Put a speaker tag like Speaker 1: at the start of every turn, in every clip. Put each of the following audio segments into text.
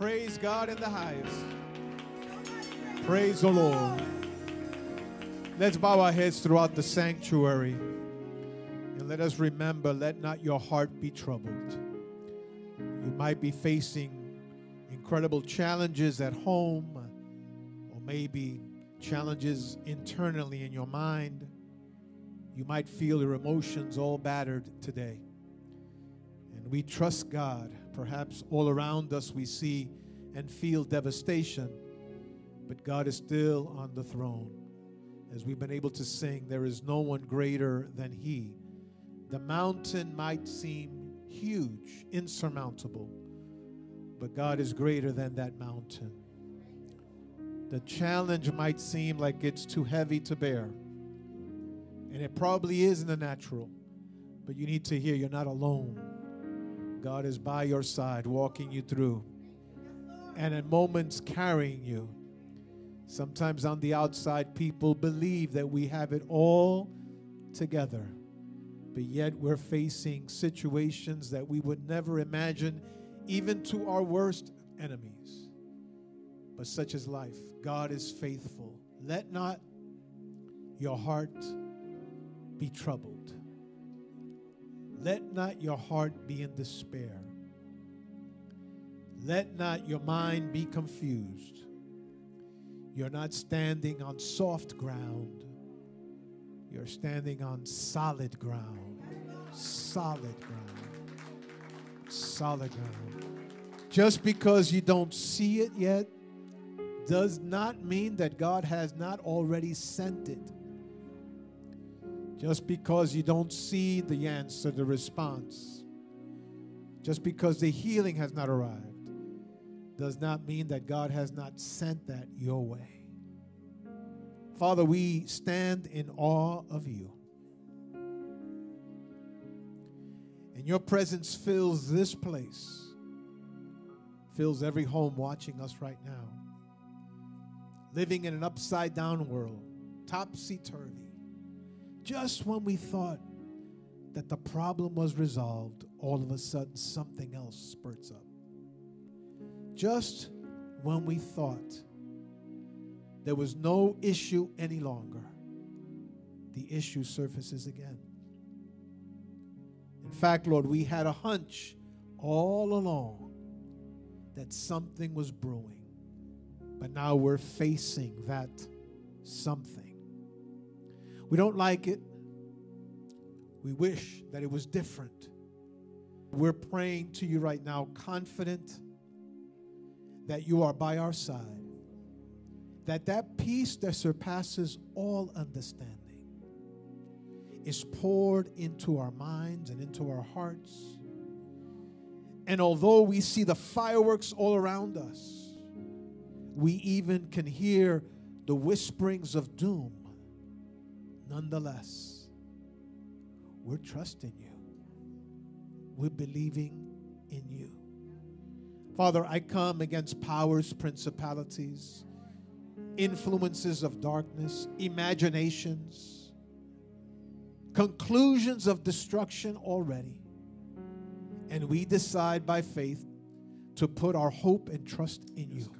Speaker 1: Praise God in the highest. Praise the Lord. Let's bow our heads throughout the sanctuary. And let us remember let not your heart be troubled. You might be facing incredible challenges at home, or maybe challenges internally in your mind. You might feel your emotions all battered today. And we trust God. Perhaps all around us we see and feel devastation, but God is still on the throne. As we've been able to sing, there is no one greater than He. The mountain might seem huge, insurmountable, but God is greater than that mountain. The challenge might seem like it's too heavy to bear, and it probably is in the natural, but you need to hear you're not alone. God is by your side, walking you through, and in moments carrying you. Sometimes on the outside, people believe that we have it all together, but yet we're facing situations that we would never imagine, even to our worst enemies. But such is life. God is faithful. Let not your heart be troubled. Let not your heart be in despair. Let not your mind be confused. You're not standing on soft ground. You're standing on solid ground. Solid ground. Solid ground. Just because you don't see it yet does not mean that God has not already sent it. Just because you don't see the answer, the response, just because the healing has not arrived, does not mean that God has not sent that your way. Father, we stand in awe of you. And your presence fills this place, fills every home watching us right now. Living in an upside down world, topsy turvy. Just when we thought that the problem was resolved, all of a sudden something else spurts up. Just when we thought there was no issue any longer, the issue surfaces again. In fact, Lord, we had a hunch all along that something was brewing, but now we're facing that something. We don't like it. We wish that it was different. We're praying to you right now, confident that you are by our side. That that peace that surpasses all understanding is poured into our minds and into our hearts. And although we see the fireworks all around us, we even can hear the whisperings of doom Nonetheless, we're trusting you. We're believing in you. Father, I come against powers, principalities, influences of darkness, imaginations, conclusions of destruction already. And we decide by faith to put our hope and trust in you.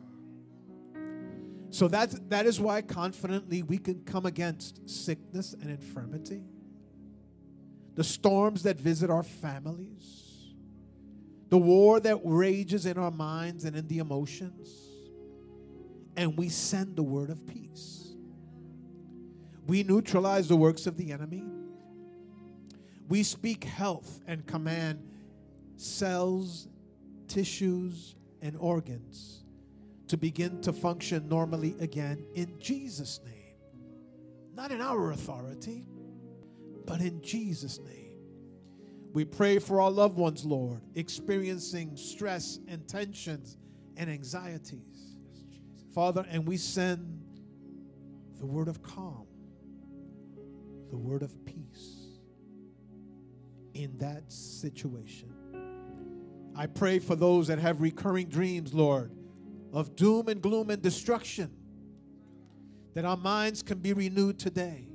Speaker 1: So that, that is why confidently we can come against sickness and infirmity, the storms that visit our families, the war that rages in our minds and in the emotions, and we send the word of peace. We neutralize the works of the enemy. We speak health and command cells, tissues, and organs to begin to function normally again in Jesus' name. Not in our authority, but in Jesus' name. We pray for our loved ones, Lord, experiencing stress and tensions and anxieties. Father, and we send the word of calm, the word of peace in that situation. I pray for those that have recurring dreams, Lord of doom and gloom and destruction, that our minds can be renewed today.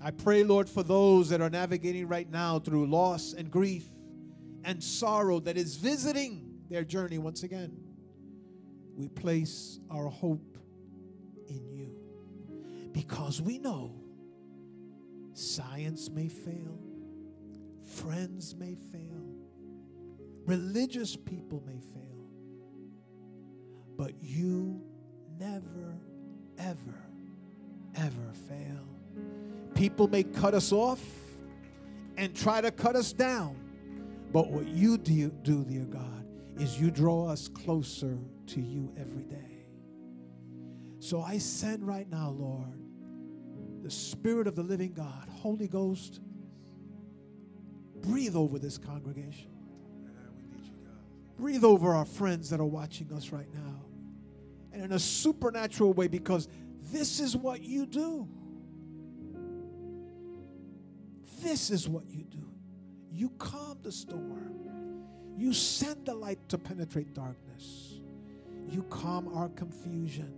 Speaker 1: I pray, Lord, for those that are navigating right now through loss and grief and sorrow that is visiting their journey once again. we place our hope in you because we know science may fail, friends may fail, religious people may fail, but you never, ever, ever fail. People may cut us off and try to cut us down, but what you do, do dear God, is you draw us closer to you every day. So I send right now, Lord, the Spirit of the living God, Holy Ghost, breathe over this congregation. Breathe over our friends that are watching us right now. And in a supernatural way, because this is what you do. This is what you do. You calm the storm. You send the light to penetrate darkness. You calm our confusion.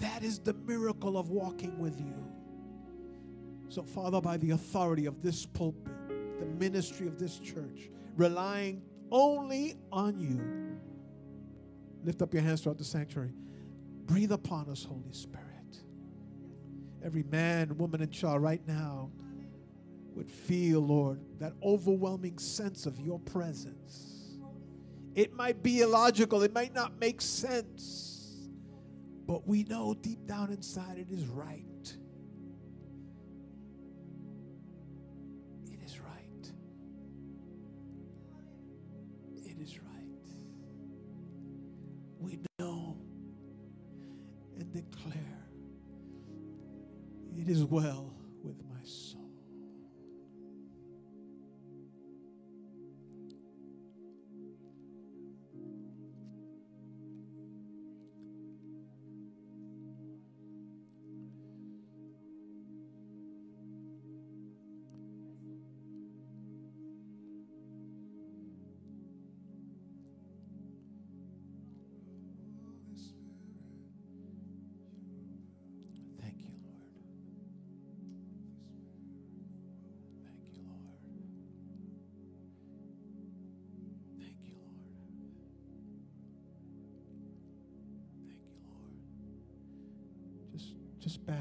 Speaker 1: That is the miracle of walking with you. So, Father, by the authority of this pulpit, the ministry of this church, relying only on you, lift up your hands throughout the sanctuary. Breathe upon us, Holy Spirit. Every man, woman, and child right now would feel, Lord, that overwhelming sense of your presence. It might be illogical, it might not make sense, but we know deep down inside it is right. Is well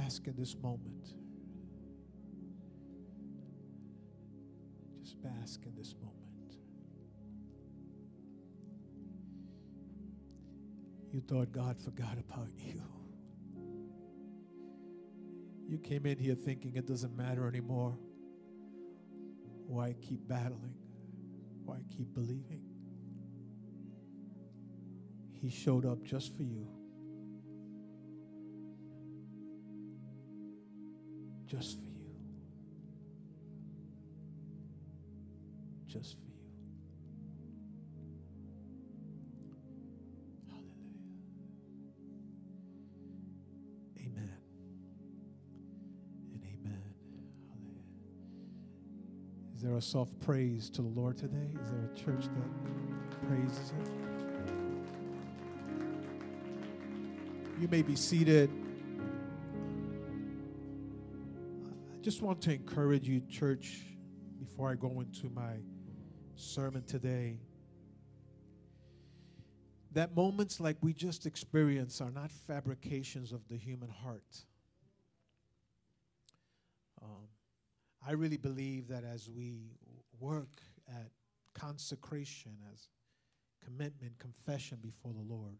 Speaker 1: bask in this moment. Just bask in this moment. You thought God forgot about you. You came in here thinking it doesn't matter anymore. Why keep battling? Why keep believing? He showed up just for you. Just for you. Just for you. Hallelujah. Amen and amen. Hallelujah. Is there a soft praise to the Lord today? Is there a church that praises Him? You may be seated. Just want to encourage you, church, before I go into my sermon today, that moments like we just experienced are not fabrications of the human heart. Um, I really believe that as we work at consecration, as commitment, confession before the Lord,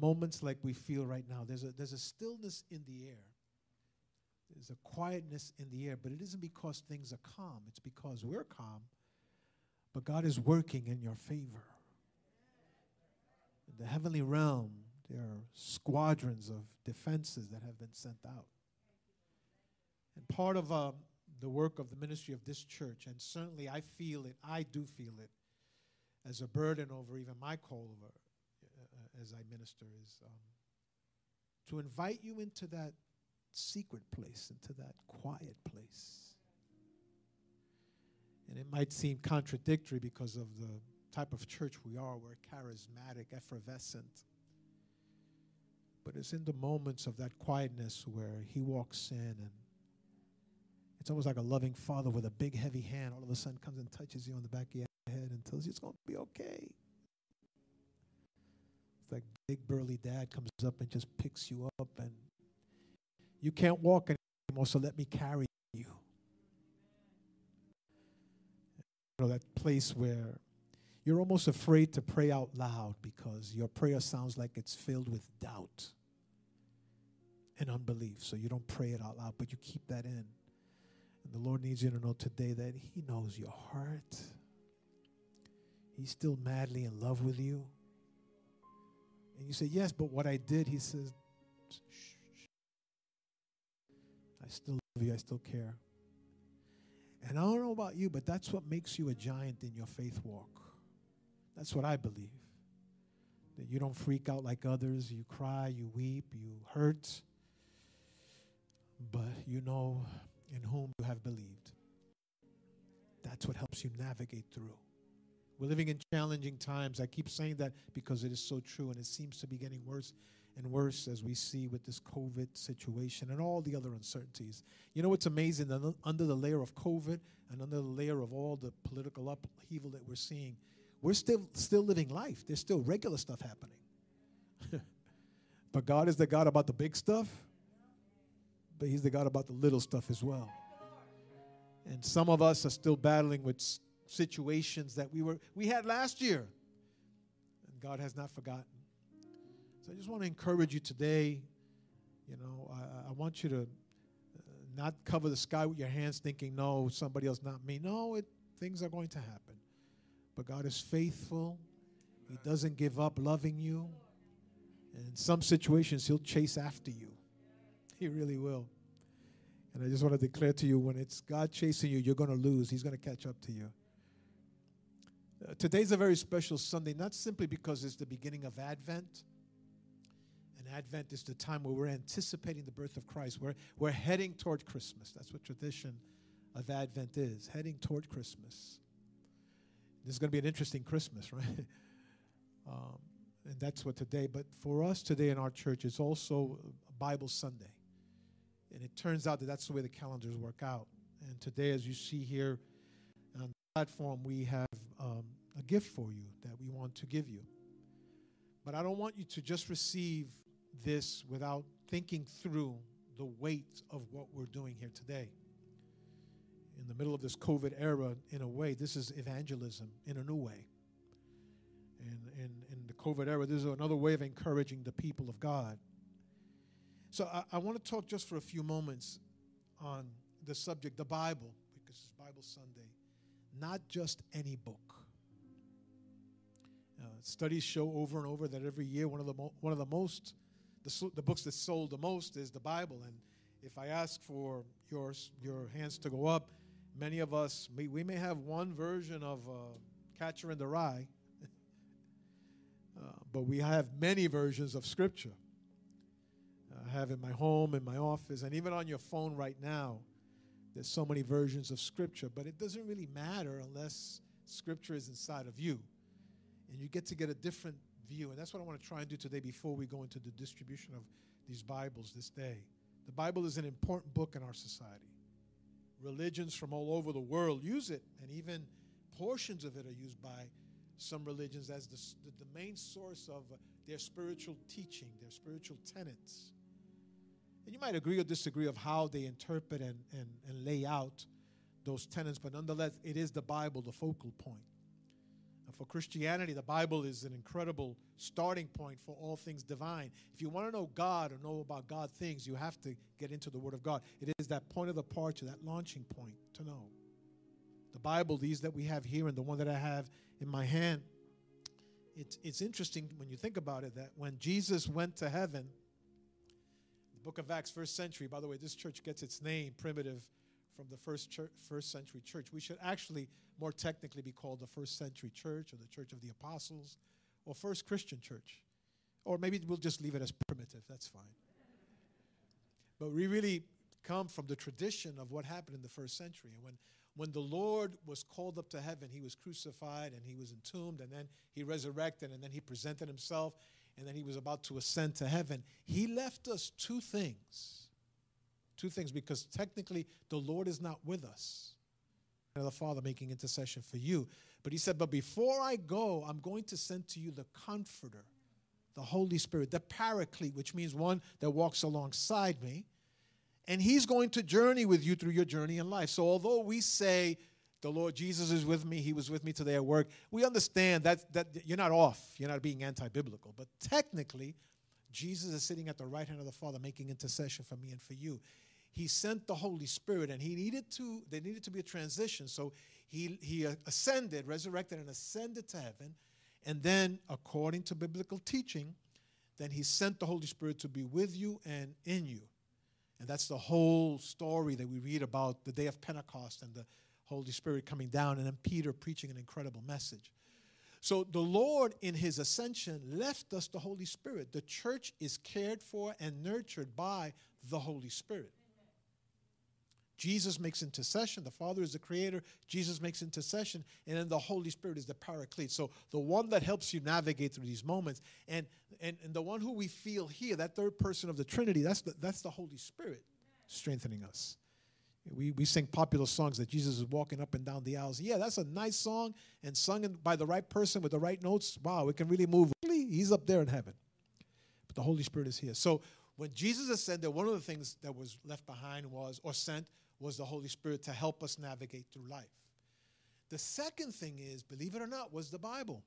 Speaker 1: moments like we feel right now, there's a, there's a stillness in the air. There's a quietness in the air, but it isn't because things are calm. It's because we're calm, but God is working in your favor. In the heavenly realm, there are squadrons of defenses that have been sent out. And part of um, the work of the ministry of this church, and certainly I feel it, I do feel it, as a burden over even my call over uh, as I minister, is um, to invite you into that secret place, into that quiet place. And it might seem contradictory because of the type of church we are. We're charismatic, effervescent. But it's in the moments of that quietness where He walks in and it's almost like a loving father with a big, heavy hand all of a sudden comes and touches you on the back of your head and tells you it's going to be okay. It's like big burly dad comes up and just picks you up and you can't walk anymore, so let me carry you. You know, that place where you're almost afraid to pray out loud because your prayer sounds like it's filled with doubt and unbelief. So you don't pray it out loud, but you keep that in. And the Lord needs you to know today that He knows your heart. He's still madly in love with you. And you say, Yes, but what I did, He says, I still love you, I still care. And I don't know about you, but that's what makes you a giant in your faith walk. That's what I believe. That you don't freak out like others, you cry, you weep, you hurt, but you know in whom you have believed. That's what helps you navigate through. We're living in challenging times. I keep saying that because it is so true, and it seems to be getting worse and worse as we see with this COVID situation and all the other uncertainties. You know what's amazing? Under the layer of COVID and under the layer of all the political upheaval that we're seeing, we're still still living life. There's still regular stuff happening. but God is the God about the big stuff, but He's the God about the little stuff as well. And some of us are still battling with situations that we were we had last year. And God has not forgotten. So I just want to encourage you today. You know, I, I want you to uh, not cover the sky with your hands thinking, no, somebody else, not me. No, it, things are going to happen. But God is faithful. He doesn't give up loving you. And in some situations, He'll chase after you. He really will. And I just want to declare to you when it's God chasing you, you're going to lose. He's going to catch up to you. Uh, today's a very special Sunday, not simply because it's the beginning of Advent and Advent is the time where we're anticipating the birth of Christ. We're, we're heading toward Christmas. That's what tradition of Advent is, heading toward Christmas. This is going to be an interesting Christmas, right? um, and that's what today, but for us today in our church, it's also Bible Sunday. And it turns out that that's the way the calendars work out. And today, as you see here on the platform, we have um, a gift for you that we want to give you. But I don't want you to just receive this without thinking through the weight of what we're doing here today. In the middle of this COVID era, in a way, this is evangelism in a new way. And in, in the COVID era, this is another way of encouraging the people of God. So I, I want to talk just for a few moments on the subject, the Bible, because it's Bible Sunday, not just any book. Uh, studies show over and over that every year one of the mo- one of the most the, the books that sold the most is the Bible. And if I ask for yours, your hands to go up, many of us, we, we may have one version of uh, Catcher in the Rye, uh, but we have many versions of Scripture. I have in my home, in my office, and even on your phone right now, there's so many versions of Scripture, but it doesn't really matter unless Scripture is inside of you. And you get to get a different view. And that's what I want to try and do today before we go into the distribution of these Bibles this day. The Bible is an important book in our society. Religions from all over the world use it, and even portions of it are used by some religions as the, the, main source of uh, their spiritual teaching, their spiritual tenets. And you might agree or disagree of how they interpret and, and, and lay out those tenets, but nonetheless, it is the Bible, the focal point for Christianity, the Bible is an incredible starting point for all things divine. If you want to know God or know about God things, you have to get into the Word of God. It is that point of departure, that launching point to know. The Bible, these that we have here, and the one that I have in my hand, it's, it's interesting when you think about it that when Jesus went to heaven, the book of Acts, first century, by the way, this church gets its name, primitive from the first, church, first century church. We should actually more technically be called the first century church or the church of the apostles or first Christian church. Or maybe we'll just leave it as primitive. That's fine. But we really come from the tradition of what happened in the first century. And when, when the Lord was called up to heaven, he was crucified and he was entombed, and then he resurrected, and then he presented himself, and then he was about to ascend to heaven. He left us two things Two things, because technically the Lord is not with us. The Father making intercession for you. But he said, But before I go, I'm going to send to you the Comforter, the Holy Spirit, the Paraclete, which means one that walks alongside me. And He's going to journey with you through your journey in life. So, although we say, the Lord Jesus is with me, He was with me today at work, we understand that, that you're not off. You're not being anti biblical. But technically, Jesus is sitting at the right hand of the Father making intercession for me and for you. He sent the Holy Spirit, and He needed to, there needed to be a transition. So, He, he ascended, resurrected, and ascended to heaven. And then, according to biblical teaching, then He sent the Holy Spirit to be with you and in you. And that's the whole story that we read about the day of Pentecost and the Holy Spirit coming down, and then Peter preaching an incredible message. So the Lord, in his ascension, left us the Holy Spirit. The church is cared for and nurtured by the Holy Spirit. Jesus makes intercession. The Father is the creator. Jesus makes intercession. And then the Holy Spirit is the paraclete. So the one that helps you navigate through these moments. And, and, and the one who we feel here, that third person of the Trinity, that's the, that's the Holy Spirit strengthening us. We, we sing popular songs that Jesus is walking up and down the aisles. Yeah, that's a nice song and sung by the right person with the right notes. Wow, it can really move. He's up there in heaven. But the Holy Spirit is here. So when Jesus ascended, one of the things that was left behind was, or sent, was the Holy Spirit to help us navigate through life. The second thing is, believe it or not, was the Bible.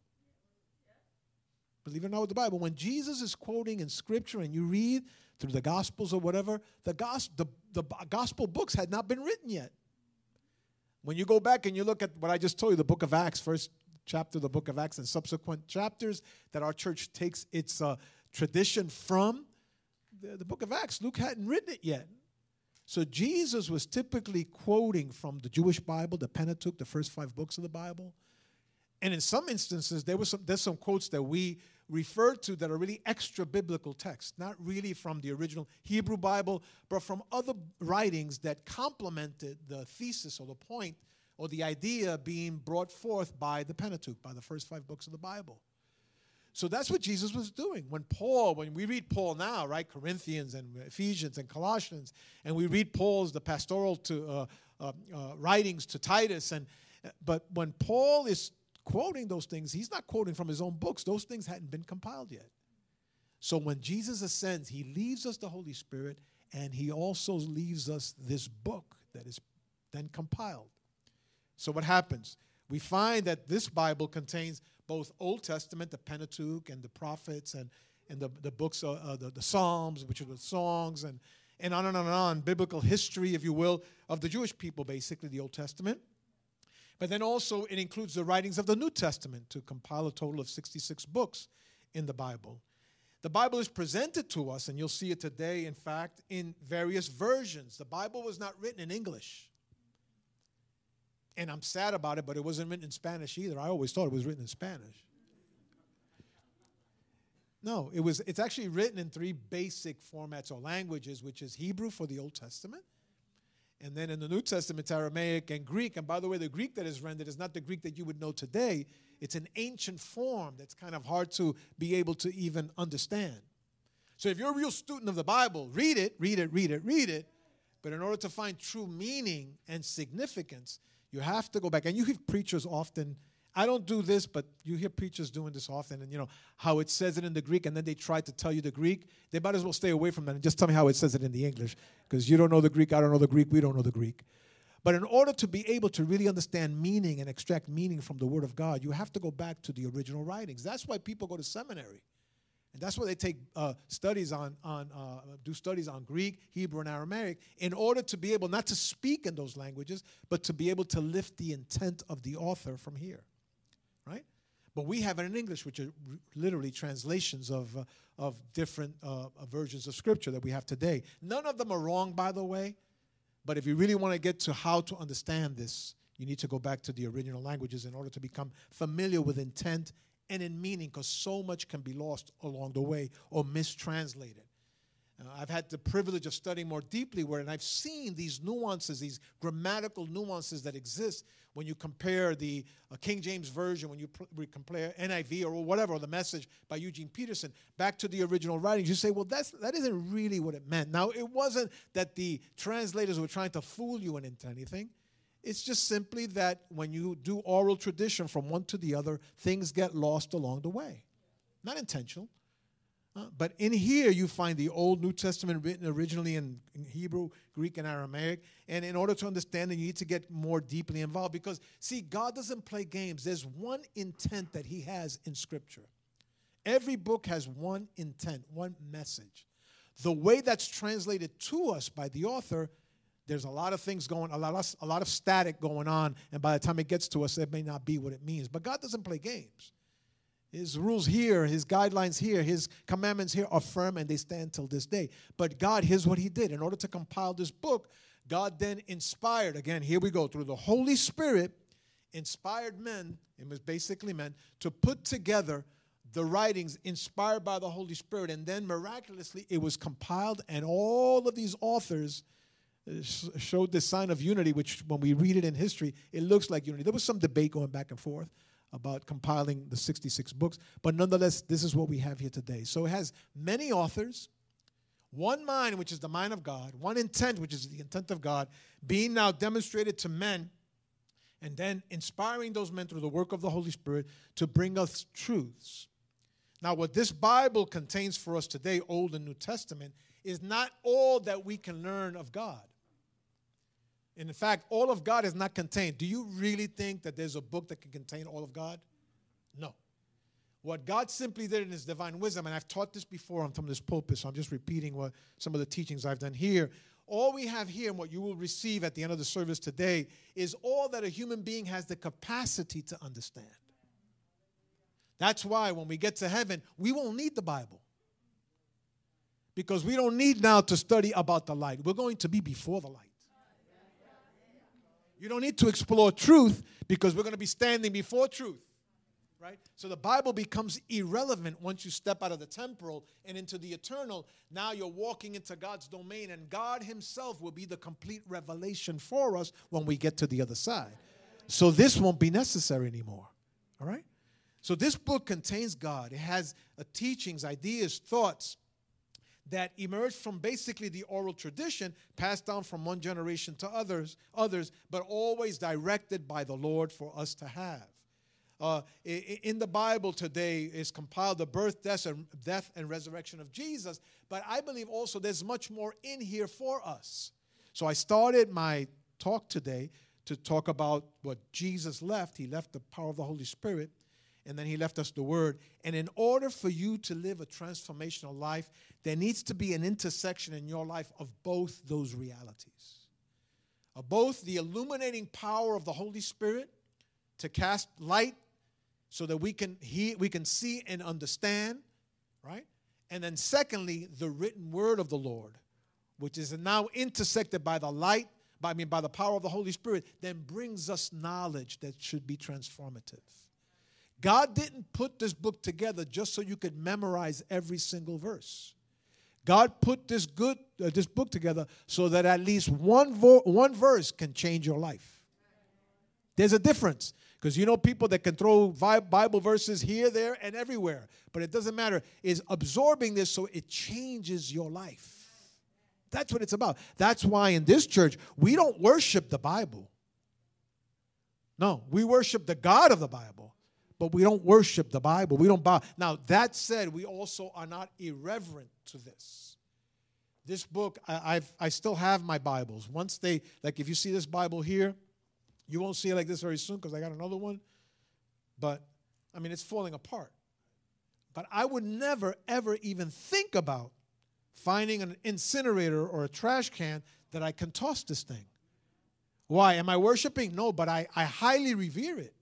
Speaker 1: Believe it or not, with the Bible. When Jesus is quoting in Scripture and you read through the Gospels or whatever, the, gos- the, the Gospel books had not been written yet. When you go back and you look at what I just told you, the book of Acts, first chapter of the book of Acts, and subsequent chapters that our church takes its uh, tradition from, the, the book of Acts, Luke hadn't written it yet. So Jesus was typically quoting from the Jewish Bible, the Pentateuch, the first five books of the Bible. And in some instances, there was some, there's some quotes that we refer to that are really extra biblical texts, not really from the original Hebrew Bible, but from other writings that complemented the thesis or the point or the idea being brought forth by the Pentateuch, by the first five books of the Bible. So that's what Jesus was doing. When Paul, when we read Paul now, right, Corinthians and Ephesians and Colossians, and we read Paul's the pastoral to uh, uh, uh, writings to Titus, and but when Paul is quoting those things, he's not quoting from his own books. Those things hadn't been compiled yet. So when Jesus ascends, he leaves us the Holy Spirit, and he also leaves us this book that is then compiled. So what happens? We find that this Bible contains both Old Testament, the Pentateuch, and the prophets, and, and the, the books, uh, uh, the, the Psalms, which are the songs, and, and on and on and on, biblical history, if you will, of the Jewish people, basically, the Old Testament. But then also it includes the writings of the New Testament to compile a total of 66 books in the Bible. The Bible is presented to us, and you'll see it today, in fact, in various versions. The Bible was not written in English and I'm sad about it, but it wasn't written in Spanish either. I always thought it was written in Spanish. No, it was it's actually written in three basic formats or languages, which is Hebrew for the Old Testament. And then in the New Testament, Aramaic and Greek. And by the way, the Greek that is rendered is not the Greek that you would know today. It's an ancient form that's kind of hard to be able to even understand. So if you're a real student of the Bible, read it, read it, read it, read it. But in order to find true meaning and significance, you have to go back. And you hear preachers often, I don't do this, but you hear preachers doing this often, and you know how it says it in the Greek, and then they try to tell you the Greek. They might as well stay away from that and just tell me how it says it in the English, because you don't know the Greek, I don't know the Greek, we don't know the Greek. But in order to be able to really understand meaning and extract meaning from the Word of God, you have to go back to the original writings. That's why people go to seminary. And that's why they take uh, studies on, on uh, do studies on Greek, Hebrew, and Aramaic in order to be able not to speak in those languages, but to be able to lift the intent of the author from here, right? But we have it in English, which are literally translations of, uh, of different uh, versions of Scripture that we have today. None of them are wrong, by the way, but if you really want to get to how to understand this, you need to go back to the original languages in order to become familiar with intent and in meaning because so much can be lost along the way or mistranslated. Uh, I've had the privilege of studying more deeply where, and I've seen these nuances, these grammatical nuances that exist when you compare the uh, King James Version, when you pr- compare NIV or whatever, or the message by Eugene Peterson back to the original writings. You say, well, that's, that isn't really what it meant. Now, it wasn't that the translators were trying to fool you into anything. It's just simply that when you do oral tradition from one to the other, things get lost along the way. Not intentional, Uh, but in here, you find the Old New Testament written originally in, in, Hebrew, Greek, and Aramaic. And in order to understand it, you need to get more deeply involved because, see, God doesn't play games. There's one intent that He has in Scripture. Every book has one intent, one message. The way that's translated to us by the author, there's a lot of things going, a lot of, a lot of static going on, and by the time it gets to us, it may not be what it means. But God doesn't play games. His rules here, his guidelines here, his commandments here are firm and they stand till this day. But God, here's what he did. In order to compile this book, God then inspired, again, here we go, through the Holy Spirit, inspired men, it was basically men, to put together the writings inspired by the Holy Spirit. And then miraculously, it was compiled, and all of these authors showed this sign of unity, which when we read it in history, it looks like unity. There was some debate going back and forth about compiling the 66 books. But nonetheless, this is what we have here today. So it has many authors, one mind, which is the mind of God, one intent, which is the intent of God, being now demonstrated to men, and then inspiring those men through the work of the Holy Spirit to bring us truths. Now, what this Bible contains for us today, Old and New Testament, is not all that we can learn of God. In fact, all of God is not contained. Do you really think that there's a book that can contain all of God? No. What God simply did in His divine wisdom, and I've taught this before on from this pulpit, so I'm just repeating what some of the teachings I've done here. All we have here and what you will receive at the end of the service today is all that a human being has the capacity to understand. That's why when we get to heaven, we won't need the Bible. Because we don't need now to study about the light. We're going to be before the light. You don't need to explore truth because we're going to be standing before truth. Right? So the Bible becomes irrelevant once you step out of the temporal and into the eternal. Now you're walking into God's domain, and God Himself will be the complete revelation for us when we get to the other side. So this won't be necessary anymore. All right? So this book contains God. It has uh, teachings, ideas, thoughts that emerged from basically the oral tradition passed down from one generation to others, others, but always directed by the Lord for us to have. Uh, in the Bible today is compiled the birth, death and, death, and resurrection of Jesus, but I believe also there's much more in here for us. So I started my talk today to talk about what Jesus left. He left the power of the Holy Spirit and then he left us the word. And in order for you to live a transformational life, there needs to be an intersection in your life of both those realities. Of both the illuminating power of the Holy Spirit to cast light so that we can hear, we can see and understand, right? And then secondly, the written word of the Lord, which is now intersected by the light, by I mean by the power of the Holy Spirit, then brings us knowledge that should be transformative. God didn't put this book together just so you could memorize every single verse. God put this good uh, this book together so that at least one vo- one verse can change your life. There's a difference because you know people that can throw Bible verses here, there, and everywhere, but it doesn't matter. Is absorbing this so it changes your life. That's what it's about. That's why in this church we don't worship the Bible. No, we worship the God of the Bible but we don't worship the Bible. We don't bow. Now, that said, we also are not irreverent to this. This book, I, I've, I still have my Bibles. Once they, like, if you see this Bible here, you won't see it like this very soon because I got another one. But, I mean, it's falling apart. But I would never, ever even think about finding an incinerator or a trash can that I can toss this thing. Why? Am I worshiping? No, but I, I highly revere it.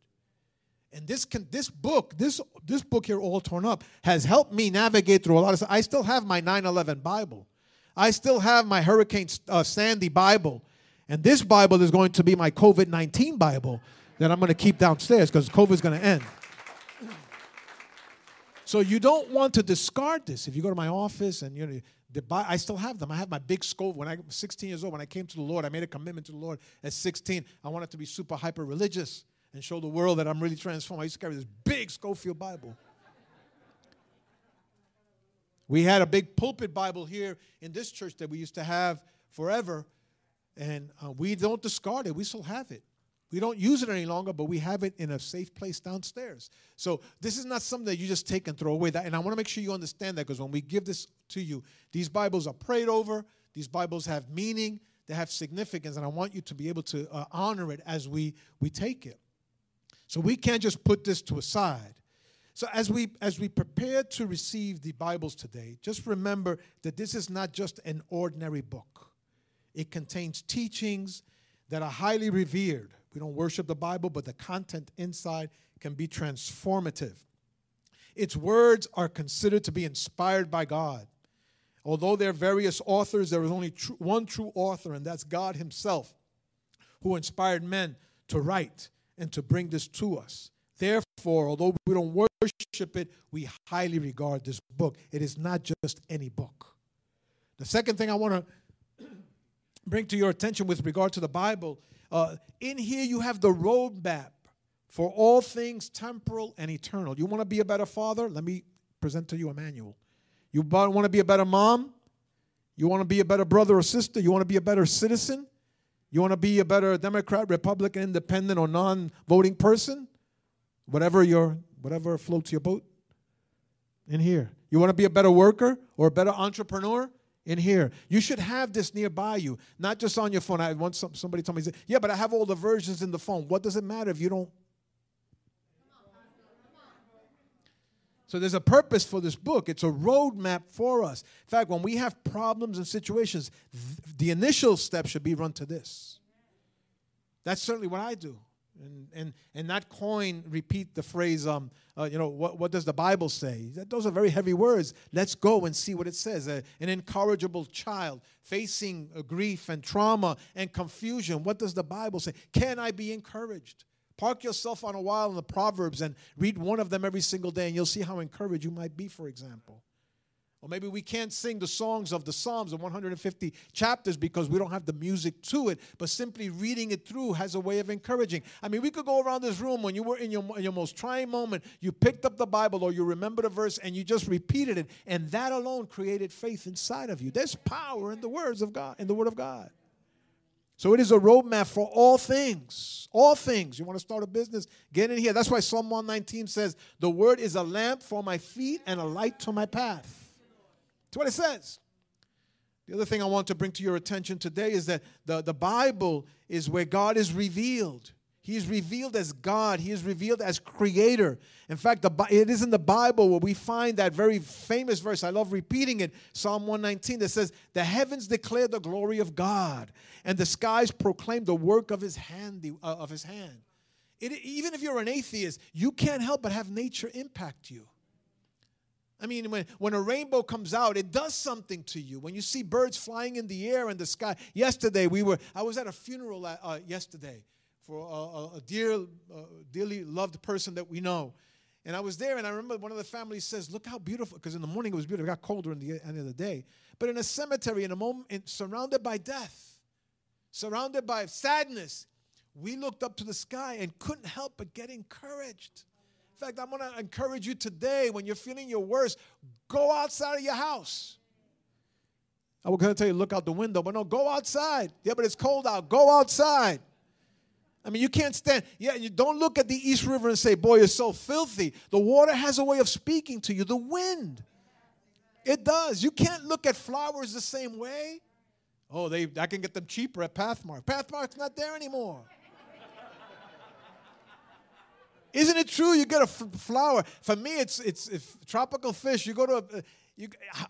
Speaker 1: And this can, this book, this this book here, all torn up, has helped me navigate through a lot of stuff. I still have my 9/11 Bible. I still have my Hurricane uh, Sandy Bible, and this Bible is going to be my COVID 19 Bible that I'm going to keep downstairs because COVID is going to end. So you don't want to discard this. If you go to my office and you know, I still have them. I have my big Scofield. When I was 16 years old, when I came to the Lord, I made a commitment to the Lord at 16. I wanted to be super hyper religious and show the world that I'm really transformed. I used to carry this big Scofield Bible. We had a big pulpit Bible here in this church that we used to have forever, and uh, we don't discard it. We still have it. We don't use it any longer, but we have it in a safe place downstairs. So this is not something that you just take and throw away. That, and I want to make sure you understand that because when we give this to you, these Bibles are prayed over. These Bibles have meaning. They have significance, and I want you to be able to uh, honor it as we we take it. So we can't just put this to a side. So as we as we prepare to receive the Bibles today, just remember that this is not just an ordinary book. It contains teachings that are highly revered we don't worship the Bible, but the content inside can be transformative. Its words are considered to be inspired by God. Although there are various authors, there is only one true author, and that's God Himself, who inspired men to write and to bring this to us. Therefore, although we don't worship it, we highly regard this book. It is not just any book. The second thing I want to bring to your attention with regard to the Bible uh, in here, you have the roadmap for all things temporal and eternal. You want to be a better father? Let me present to you a manual. You want to be a better mom? You want to be a better brother or sister? You want to be a better citizen? You want to be a better Democrat, Republican, independent, or non voting person? Whatever your whatever floats your boat in here. You want to be a better worker or a better entrepreneur? in here. You should have this nearby you, not just on your phone. I once somebody told me, "Yeah, but I have all the versions in the phone. What does it matter if you don't?" So there's a purpose for this book. It's a roadmap for us. In fact, when we have problems and situations, the initial step should be run to this. That's certainly what I do. And and and not coin repeat the phrase um uh, you know what, what does the bible say? That, those are very heavy words. Let's go and see what it says. Uh, an incorrigible child facing uh, grief and trauma and confusion. What does the bible say? Can i be encouraged park yourself on a while in the proverbs and read one of them every single day and you'll see how encouraged you might be for example or maybe we can't sing the songs of the Psalms, the 150 chapters, because we don't have the music to it, but simply reading it through has a way of encouraging. I mean, we could go around this room when you were in your, in your most trying moment, you picked up the Bible or you remembered a verse and you just repeated it, and that alone created faith inside of you. There's power in the words of God, in the Word of God. So it is a roadmap for all things. All things. You want to start a business? Get in here. That's why Psalm 119 says, The word is a lamp for my feet and a light to my path. That's what it says. The other thing I want to bring to your attention today is that the, the Bible is where God is revealed. He is revealed as God. He is revealed as creator. In fact, the, it is in the Bible where we find that very famous verse. I love repeating it Psalm 119 that says, The heavens declare the glory of God, and the skies proclaim the work of his hand. Uh, of his hand. It, even if you're an atheist, you can't help but have nature impact you. I mean, when, when a rainbow comes out, it does something to you. When you see birds flying in the air and the sky. Yesterday, we were, I was at a funeral uh, yesterday for a, a dear, dearly loved person that we know. And I was there, and I remember one of the families says, Look how beautiful, because in the morning it was beautiful. It got colder in the end of the day. But in a cemetery, in a moment, in, surrounded by death, surrounded by sadness, we looked up to the sky and couldn't help but get encouraged. In fact, I'm going to encourage you today when you're feeling your worst, go outside of your house. I was going to tell you, look out the window, but no, go outside. Yeah, but it's cold out. Go outside. I mean, you can't stand. Yeah, you don't look at the East River and say, boy, it's so filthy. The water has a way of speaking to you, the wind. It does. You can't look at flowers the same way. Oh, they I can get them cheaper at Pathmark. Pathmark's not there anymore. Isn't it true? You get a f- flower. For me, it's it's tropical fish. You go to a, uh, you,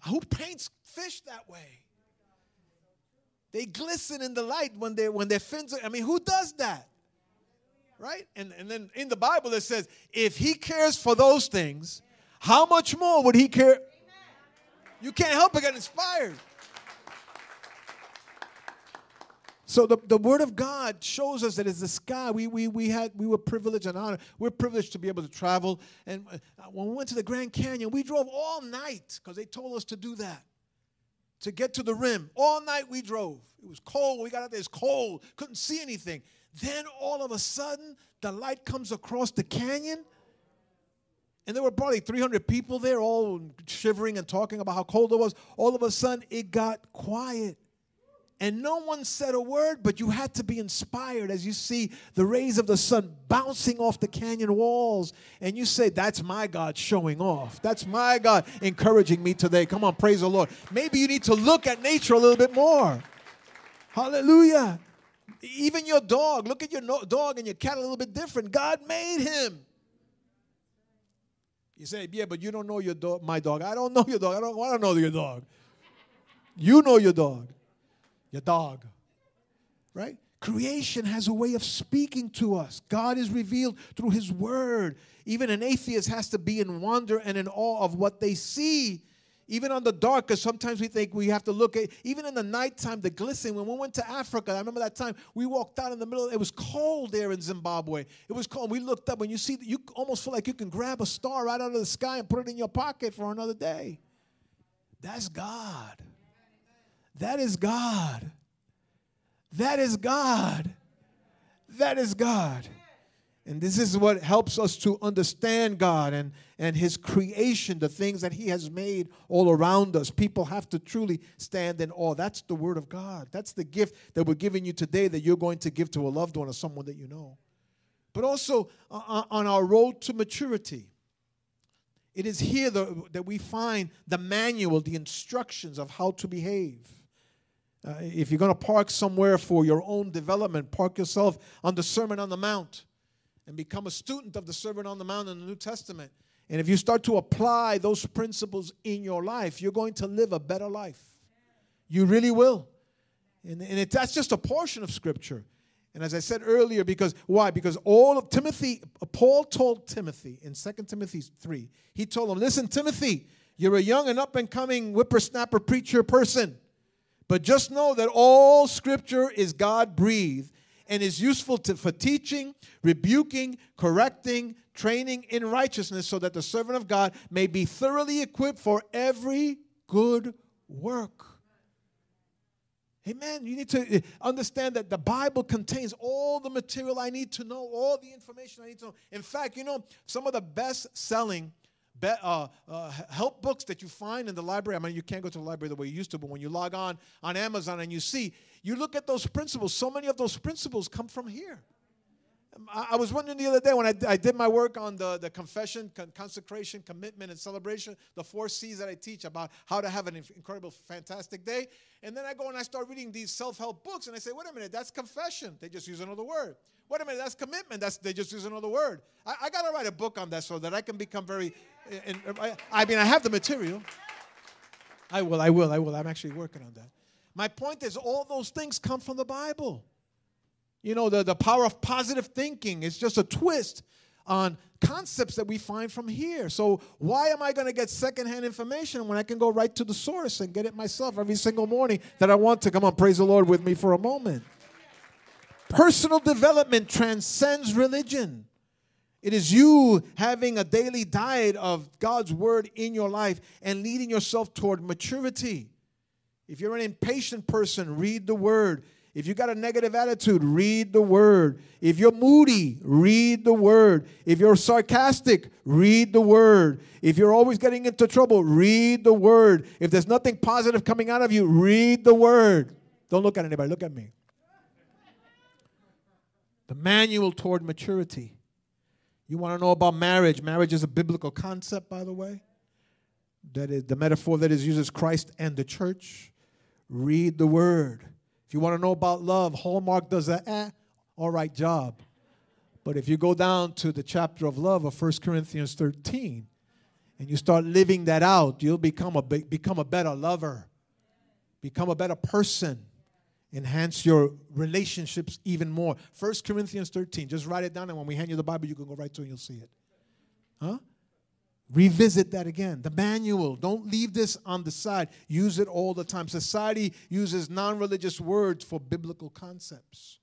Speaker 1: who paints fish that way? They glisten in the light when they when their fins. Are, I mean, who does that? Right? And and then in the Bible it says, if He cares for those things, how much more would He care? You can't help but get inspired. So the, the word of God shows us that it's the sky. We, we, we, had, we were privileged and honored. We're privileged to be able to travel. And uh, when we went to the Grand Canyon, we drove all night because they told us to do that. To get to the rim. All night we drove. It was cold. We got out there, it's cold. Couldn't see anything. Then all of a sudden, the light comes across the canyon. And there were probably 300 people there, all shivering and talking about how cold it was. All of a sudden, it got quiet and no one said a word, but you had to be inspired as you see the rays of the sun bouncing off the canyon walls. And you say, That's my God showing off. That's my God encouraging me today. Come on, praise the Lord. Maybe you need to look at nature a little bit more. Hallelujah. Even your dog, look at your dog and your cat a little bit different. God made him. You say, Yeah, but you don't know your dog, my dog. I don't know your dog. I don't want to know your dog. You know your dog your dog. Right? Creation has a way of speaking to us. God is revealed through His Word. Even an atheist has to be in wonder and in awe of what they see. Even on the dark, because sometimes we think we have to look at, even in the nighttime, the glisten. When we went to Africa, I remember that time we walked out in the middle, it was cold there in Zimbabwe. It was cold. We looked up and you see, you almost feel like you can grab a star right out of the sky and put it in your pocket for another day. That's God. That is God. That is God. That is God. And this is what helps us to understand God and, and His creation, the things that He has made all around us. People have to truly stand in awe. That's the Word of God. That's the gift that we're giving you today that you're going to give to a loved one or someone that you know. But also uh, uh on our road to maturity, it is here the, that we find the manual, the instructions of how to behave. Uh, if you're going to park somewhere for your own development, park yourself on the Sermon on the Mount and become a student of the Sermon on the Mount in the New Testament. And if you start to apply those principles in your life, you're going to live a better life. You really will. And, and it, that's just a portion of Scripture. And as I said earlier, because why? Because all of Timothy, Paul told Timothy in 2 Timothy 3, he told him, Listen, Timothy, you're a young and up and coming whippersnapper preacher person. But just know that all scripture is God breathed and is useful to, for teaching, rebuking, correcting, training in righteousness, so that the servant of God may be thoroughly equipped for every good work. Amen. You need to eh, understand that the Bible contains all the material I need to know, all the information I need to know. In fact, you know, some of the best selling be, uh, uh, help books that you find in the library. I mean, you can't go to the library the way you used to, but when you log on on Amazon and you see, you look at those principles. So many of those principles come from here. Um, I, I was wondering the other day when I, I did my work on the, the confession, con- consecration, commitment, and celebration, the four C's that I teach about how to have an incredible, fantastic day. And then I go and I start reading these self help books, and I say, wait a minute, that's confession. They just use another word. Wait a minute, that's commitment. That's they just use another word. I, I got to write a book on that so that I can become very. Eh, eh, and, I mean, I have the material. I will. I will. I will. I'm actually working on that. My point is, all those things come from the Bible. You know, the, the power of positive thinking is just a twist on concepts that we find from here. So, why am I going to get secondhand information when I can go right to the source and get it myself every single morning that I want to? Come on, praise the Lord with me for a moment. Personal development transcends religion. It is you having a daily diet of God's word in your life and leading yourself toward maturity. If you're an impatient person, read the word. If you got a negative attitude, read the word. If you're moody, read the word. If you're sarcastic, read the word. If you're always getting into trouble, read the word. If there's nothing positive coming out of you, read the word. Don't look at anybody, look at me. The manual toward maturity. You want to know about marriage? Marriage is a biblical concept, by the way. That is the metaphor that is used as Christ and the church. Read the word. If you want to know about love, Hallmark does a eh, all right job. But if you go down to the chapter of love of 1 Corinthians 13 and you start living that out, you'll become a, become a better lover, become a better person, enhance your relationships even more. 1 Corinthians 13, just write it down, and when we hand you the Bible, you can go right to it and you'll see it. Huh? Revisit that again. The manual. Don't leave this on the side. Use it all the time. Society uses non religious words for biblical concepts.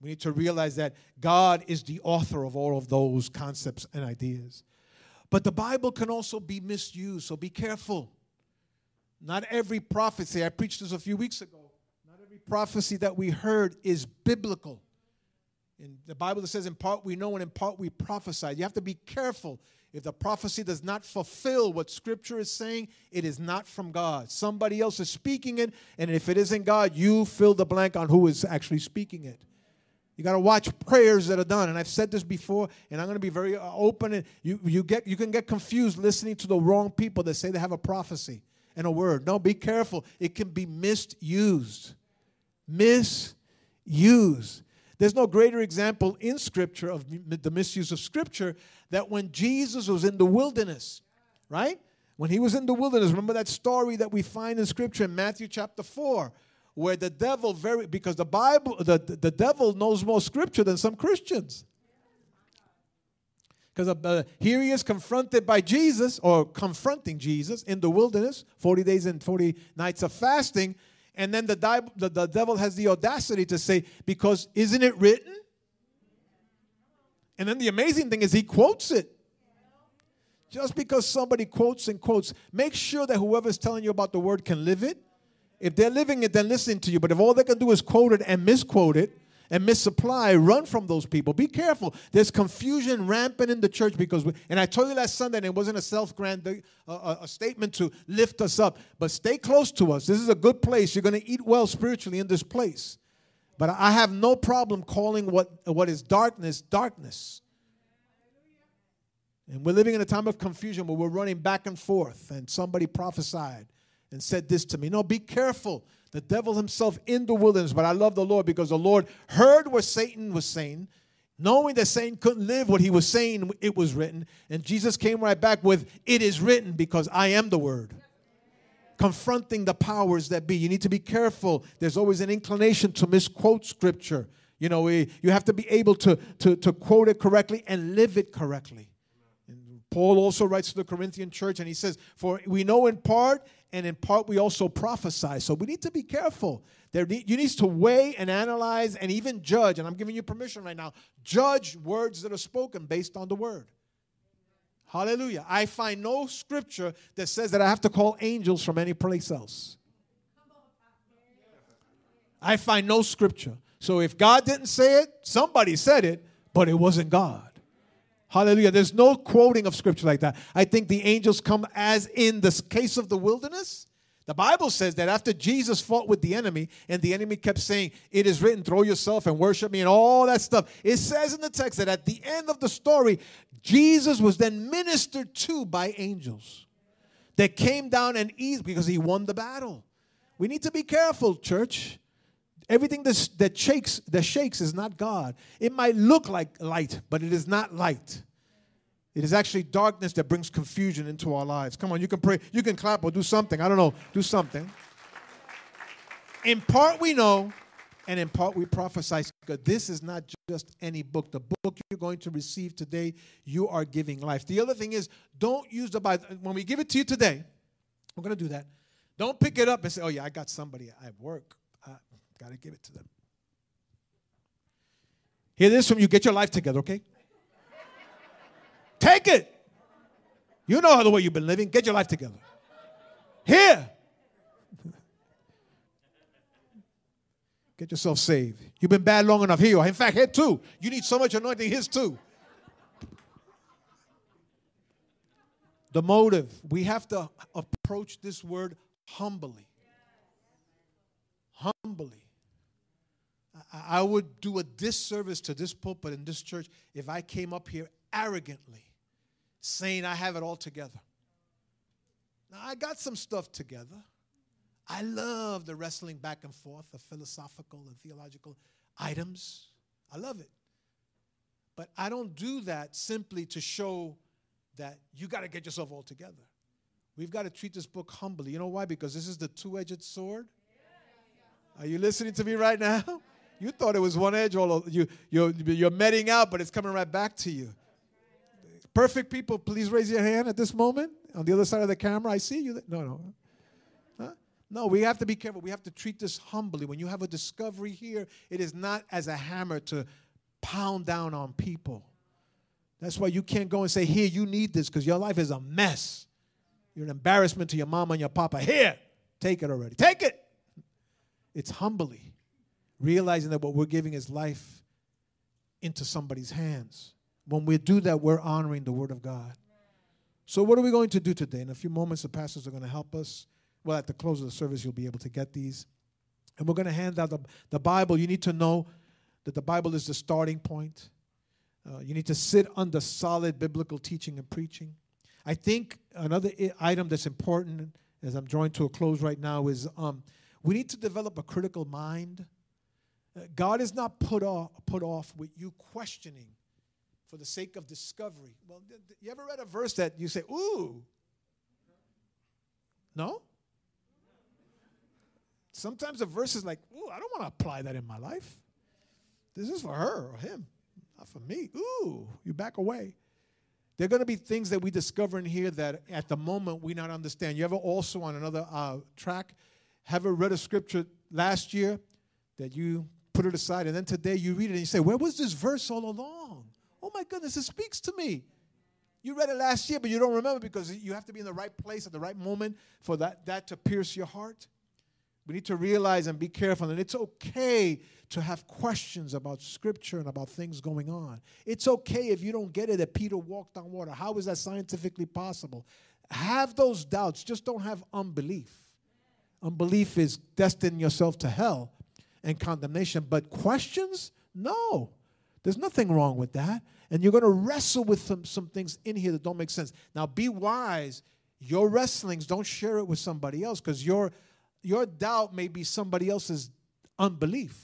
Speaker 1: We need to realize that God is the author of all of those concepts and ideas. But the Bible can also be misused, so be careful. Not every prophecy, I preached this a few weeks ago, not every prophecy that we heard is biblical. In the Bible, it says, in part we know and in part we prophesy. You have to be careful If the prophecy does not fulfill what Scripture is saying, it is not from God. Somebody else is speaking it, and if it isn't God, you fill the blank on who is actually speaking it. You got to watch prayers that are done, and I've said this before, and I'm going to be very uh, open. And you you get you can get confused listening to the wrong people that say they have a prophecy and a word. No, be careful. It can be misused. Misused. There's no greater example in Scripture of the misuse of Scripture that when Jesus was in the wilderness, right? When he was in the wilderness, remember that story that we find in Scripture in Matthew chapter 4, where the devil very because the Bible, the, the devil knows more Scripture than some Christians. Because uh, here he is confronted by Jesus, or confronting Jesus in the wilderness, 40 days and 40 nights of fasting. And then the, di- the, the devil has the audacity to say, Because isn't it written? And then the amazing thing is he quotes it. Just because somebody quotes and quotes, make sure that whoever's telling you about the word can live it. If they're living it, they're listening to you. But if all they can do is quote it and misquote it, and misapply, run from those people. Be careful. There's confusion rampant in the church because, we, and I told you last Sunday, and it wasn't a self grant, uh, a statement to lift us up, but stay close to us. This is a good place. You're going to eat well spiritually in this place. But I have no problem calling what, what is darkness, darkness. And we're living in a time of confusion where we're running back and forth, and somebody prophesied and said this to me. No, be careful the devil himself in the wilderness. But I love the Lord because the Lord heard what Satan was saying, knowing that Satan couldn't live what he was saying, it was written. And Jesus came right back with, It is written because I am the word. Confronting the powers that be. You need to be careful. There's always an inclination to misquote scripture. You know, eh, you have to be able to, to, to quote it correctly and live it correctly. And Paul also writes to the Corinthian church and he says, For we know in part and in part we also prophesy. So we need to be careful. There you need to weigh and analyze and even judge, and I'm giving you permission right now, judge words that are spoken based on the word. Hallelujah. I find no scripture that says that I have to call angels from any place else. I find no scripture. So if God didn't say it, somebody said it, but it wasn't God. Hallelujah. There's no quoting of scripture like that. I think the angels come as in the case of the wilderness. The Bible says that after Jesus fought with the enemy and the enemy kept saying, It is written, throw yourself and worship me, and all that stuff, it says in the text that at the end of the story, Jesus was then ministered to by angels that came down and eased because he won the battle. We need to be careful, church. Everything that, shakes that shakes is not God. It might look like light, but it is not light. It is actually darkness that brings confusion into our lives. Come on, you can pray, you can clap or do something. I don't know, do something. In part we know, and in part we prophesy. This is not just any book. The book you're going to receive today, you are giving life. The other thing is, don't use the Bible. When we give it to you today, we're going to do that. Don't pick it up and say, oh, yeah, I got somebody at work. Got to give it to them. Hear this from you. Get your life together, okay? Take it. You know how the way you've been living. Get your life together. Here. Get yourself saved. You've been bad long enough here. In fact, here too. You need so much anointing. His too. The motive. We have to approach this word humbly. Humbly. I would do a disservice to this pulpit in this church if I came up here arrogantly saying I have it all together. Now, I got some stuff together. I love the wrestling back and forth of philosophical and theological items. I love it. But I don't do that simply to show that you got to get yourself all together. We've got to treat this book humbly. You know why? Because this is the two edged sword. Are you listening to me right now? You thought it was one edge, all you, you're, you're meting out, but it's coming right back to you. Perfect people, please raise your hand at this moment. On the other side of the camera, I see you. No, no. Huh? No, we have to be careful. We have to treat this humbly. When you have a discovery here, it is not as a hammer to pound down on people. That's why you can't go and say, Here, you need this because your life is a mess. You're an embarrassment to your mama and your papa. Here, take it already. Take it. It's humbly realizing that what we're giving is life into somebody's hands. When we do that, we're honoring the Word of God. So, what are we going to do today? In a few moments, the pastors are going to help us. Well, at the close of the service, you'll be able to get these. And we're going to hand out the, the Bible. You need to know that the Bible is the starting point. Uh, you need to sit under solid biblical teaching and preaching. I think another item that's important as I'm drawing to a close right now is um, we need to develop a critical mind. God is not put off, put off with you questioning for the sake of discovery. Well, you ever read a verse that you say, ooh? No? Sometimes a verse is like, ooh, I don't want to apply that in my life. This is for her or him, not for me. Ooh, you back away. There are going to be things that we discover in here that at the moment we not understand. You ever also on another uh, track, have read a scripture last year that you put it aside and then today you read it and you say, where was this verse all along? Oh my goodness, it speaks to me. You read it last year, but you don't remember because you have to be in the right place at the right moment for that, that to pierce your heart. We need to realize and be careful, and it's okay to have questions about scripture and about things going on. It's okay if you don't get it that Peter walked on water. How is that scientifically possible? Have those doubts, just don't have unbelief. Unbelief is destined yourself to hell and condemnation, but questions? No. There's nothing wrong with that. And you're going to wrestle with some, some things in here that don't make sense. Now, be wise. Your wrestlings, don't share it with somebody else because your, your doubt may be somebody else's unbelief.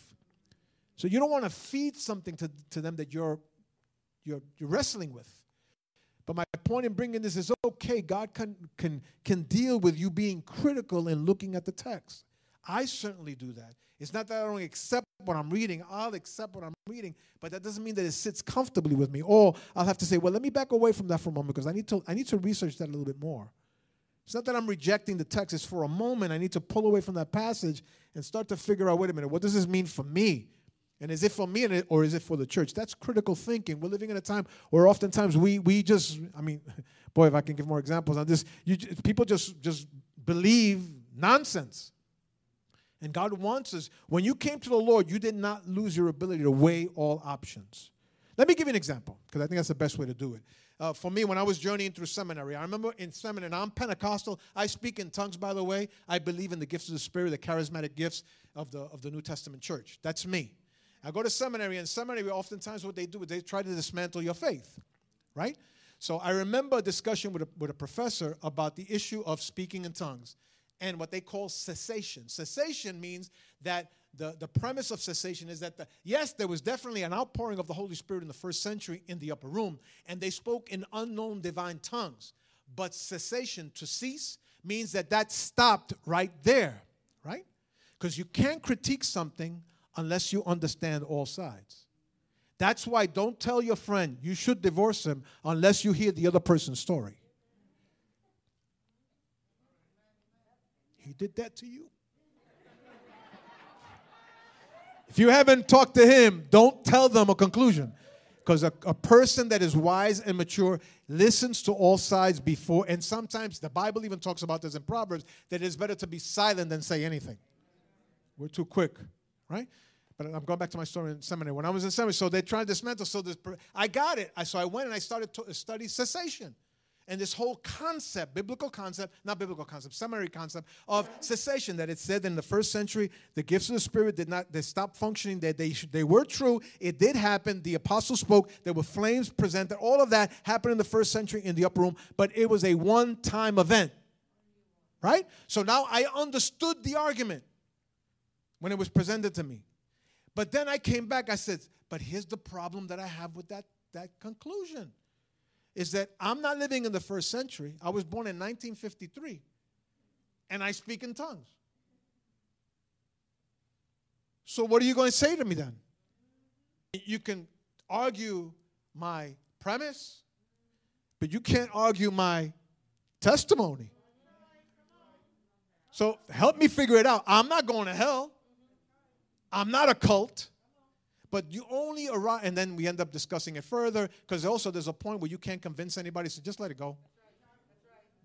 Speaker 1: So you don't want to feed something to, to them that you're, you're, you're wrestling with. But my point in bringing this is okay, God can, can, can deal with you being critical and looking at the text. I certainly do that. It's not that I don't accept what I'm reading, I'll accept what I'm reading, but that doesn't mean that it sits comfortably with me. Or I'll have to say, well, let me back away from that for a moment because I need to, I need to research that a little bit more. It's not that I'm rejecting the text, it's for a moment I need to pull away from that passage and start to figure out wait a minute, what does this mean for me? And is it for me or is it for the church? That's critical thinking. We're living in a time where oftentimes we we just, I mean, boy, if I can give more examples on this, you, people just just believe nonsense. And God wants us, when you came to the Lord, you did not lose your ability to weigh all options. Let me give you an example, because I think that's the best way to do it. Uh, for me, when I was journeying through seminary, I remember in seminary, I'm Pentecostal. I speak in tongues, by the way. I believe in the gifts of the Spirit, the charismatic gifts of the, of the New Testament church. That's me. I go to seminary, and seminary, oftentimes what they do is they try to dismantle your faith, right? So I remember a discussion with a, with a professor about the issue of speaking in tongues and what they call cessation. Cessation means that the, the premise of cessation is that, the, yes, there was definitely an outpouring of the Holy Spirit in the first century in the upper room, and they spoke in unknown divine tongues. But cessation, to cease, means that that stopped right there, right? Because you can't critique something unless you understand all sides. That's why don't tell your friend you should divorce him unless you hear the other person's story. He did that to you. if you haven't talked to him, don't tell them a conclusion. Because a, a person that is wise and mature listens to all sides before, and sometimes the Bible even talks about this in Proverbs that it is better to be silent than say anything. We're too quick, right? But I'm going back to my story in seminary. When I was in seminary, so they tried to dismantle. So this, I got it. I, so I went and I started to study cessation and this whole concept, biblical concept, not biblical concept, seminary concept of cessation that it said in the first century, the gifts of the Spirit did not, they stopped functioning, they, they, they were true, it did happen, the apostles spoke, there were flames presented, all of that happened in the first century in the upper room, but it was a one-time event, right? So now I understood the argument when it was presented to me. But then I came back, I said, but here's the problem that I have with that, that conclusion is that I'm not living in the first century. I was born in 1953, and I speak in tongues. So, what are you going to say to me then? You can argue my premise, but you can't argue my testimony. So, help me figure it out. I'm not going to hell, I'm not a cult. But you only arrive, and then we end up discussing it further because also there's a point where you can't convince anybody, so just let it go.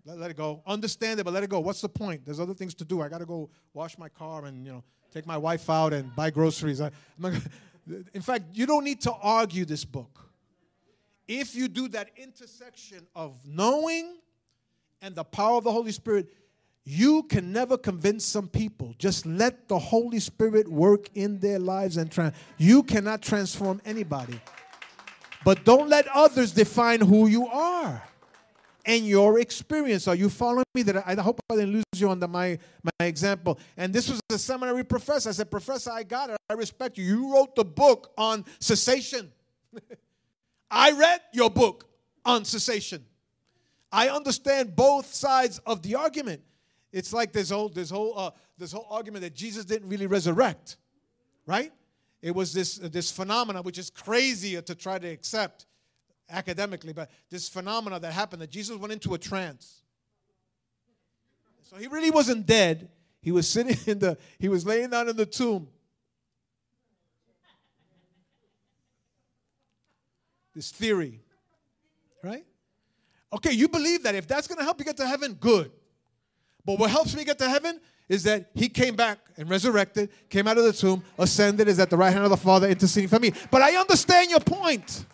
Speaker 1: Let, let, it go. Understand it, but let it go. What's the point? There's other things to do. I got to go wash my car and, you know, take my wife out and buy groceries. I, in fact, you don't need to argue this book. If you do that intersection of knowing and the power of the Holy Spirit, you can never convince some people. Just let the Holy Spirit work in their lives and trans. You cannot transform anybody. But don't let others define who you are and your experience. Are you following me? That I, I hope I didn't lose you under my, my example. And this was a seminary professor. I said, Professor, I got it. I respect you. You wrote the book on cessation. I read your book on cessation. I understand both sides of the argument. It's like this whole this whole uh, this whole argument that Jesus didn't really resurrect, right? It was this uh, this phenomena which is crazier to try to accept academically, but this phenomena that happened that Jesus went into a trance. So he really wasn't dead. He was sitting in the he was laying down in the tomb. This theory, right? Okay, you believe that if that's going to help you get to heaven, good. But what helps me get to heaven is that he came back and resurrected, came out of the tomb, ascended, is at the right hand of the Father, interceding for me. But I understand your point.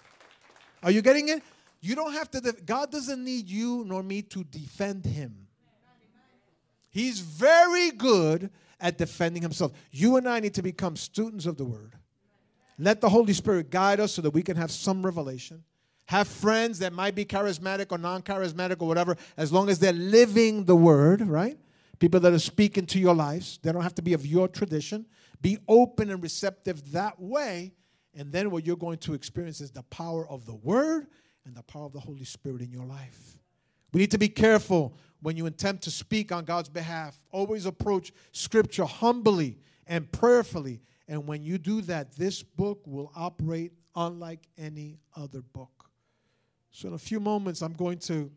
Speaker 1: Are you getting it? You don't have to, def- God doesn't need you nor me to defend him. He's very good at defending himself. You and I need to become students of the word. Let the Holy Spirit guide us so that we can have some revelation have friends that might be charismatic or non charismatic or whatever, as long as they're living the word, right? People that are speaking to your lives. They don't have to be of your tradition. Be open and receptive that way. And then what you're going to experience is the power of the word and the power of the Holy Spirit in your life. We need to be careful when you attempt to speak on God's behalf. Always approach Scripture humbly and prayerfully. And when you do that, this book will operate unlike any other book. So, in a few moments, I'm going to,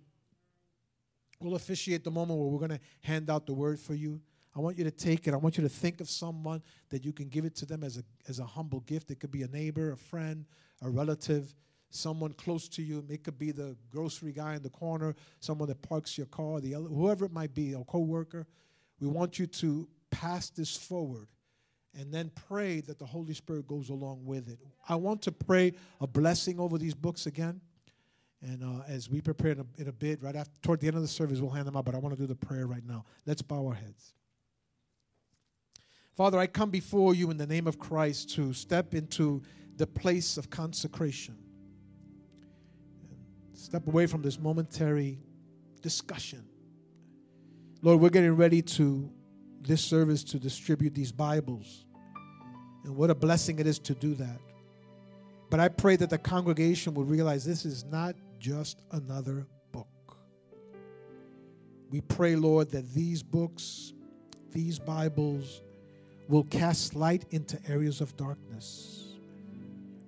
Speaker 1: we'll officiate the moment where we're going to hand out the word for you. I want you to take it. I want you to think of someone that you can give it to them as a, as a humble gift. It could be a neighbor, a friend, a relative, someone close to you. It could be the grocery guy in the corner, someone that parks your car, the other, whoever it might be, a coworker. We want you to pass this forward and then pray that the Holy Spirit goes along with it. I want to pray a blessing over these books again. And uh, as we prepare in a, in a bit, right after, toward the end of the service, we'll hand them out. But I want to do the prayer right now. Let's bow our heads. Father, I come before you in the name of Christ to step into the place of consecration. Step away from this momentary discussion. Lord, we're getting ready to this service to distribute these Bibles. And what a blessing it is to do that. But I pray that the congregation will realize this is not just another book. We pray, Lord, that these books, these Bibles, will cast light into areas of darkness,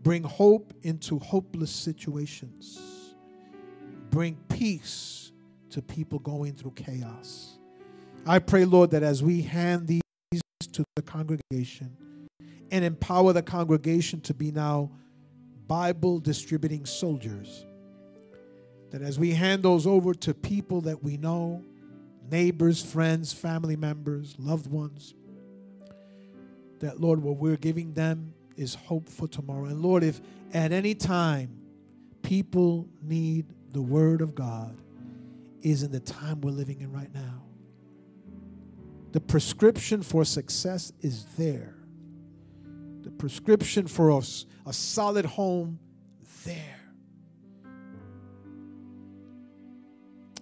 Speaker 1: bring hope into hopeless situations, bring peace to people going through chaos. I pray, Lord, that as we hand these to the congregation and empower the congregation to be now Bible distributing soldiers, that as we hand those over to people that we know, neighbors, friends, family members, loved ones, that Lord, what we're giving them is hope for tomorrow. And Lord, if at any time people need the Word of God, is in the time we're living in right now. The prescription for success is there. The prescription for us a solid home there.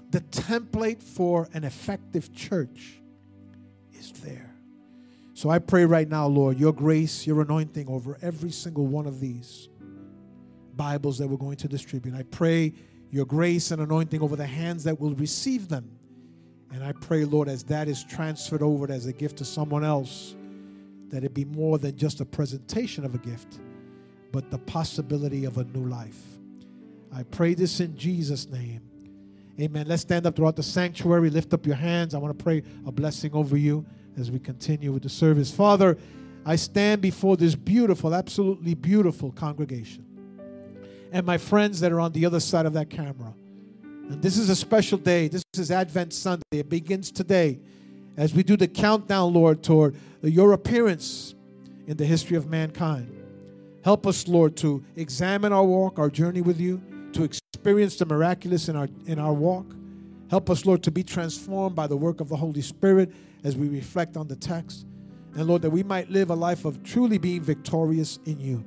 Speaker 1: The template for an effective church is there. So I pray right now, Lord, your grace, your anointing over every single one of these Bibles that we're going to distribute. I pray your grace and anointing over the hands that will receive them. And I pray, Lord, as that is transferred over as a gift to someone else, that it be more than just a presentation of a gift, but the possibility of a new life. I pray this in Jesus' name. Amen. Let's stand up throughout the sanctuary. Lift up your hands. I want to pray a blessing over you as we continue with the service. Father, I stand before this beautiful, absolutely beautiful congregation and my friends that are on the other side of that camera. And this is a special day. This is Advent Sunday. It begins today as we do the countdown, Lord, toward your appearance in the history of mankind. Help us, Lord, to examine our walk, our journey with you, to experience the miraculous in our in our walk Help us, Lord, to be transformed by the work of the Holy Spirit as we reflect on the text. And Lord, that we might live a life of truly being victorious in you.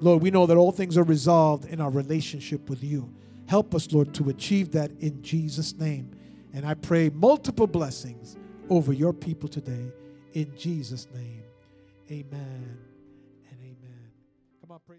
Speaker 1: Lord, we know that all things are resolved in our relationship with you. Help us, Lord, to achieve that in Jesus' name. And I pray multiple blessings over your people today. In Jesus' name, amen and amen. Come on, praise.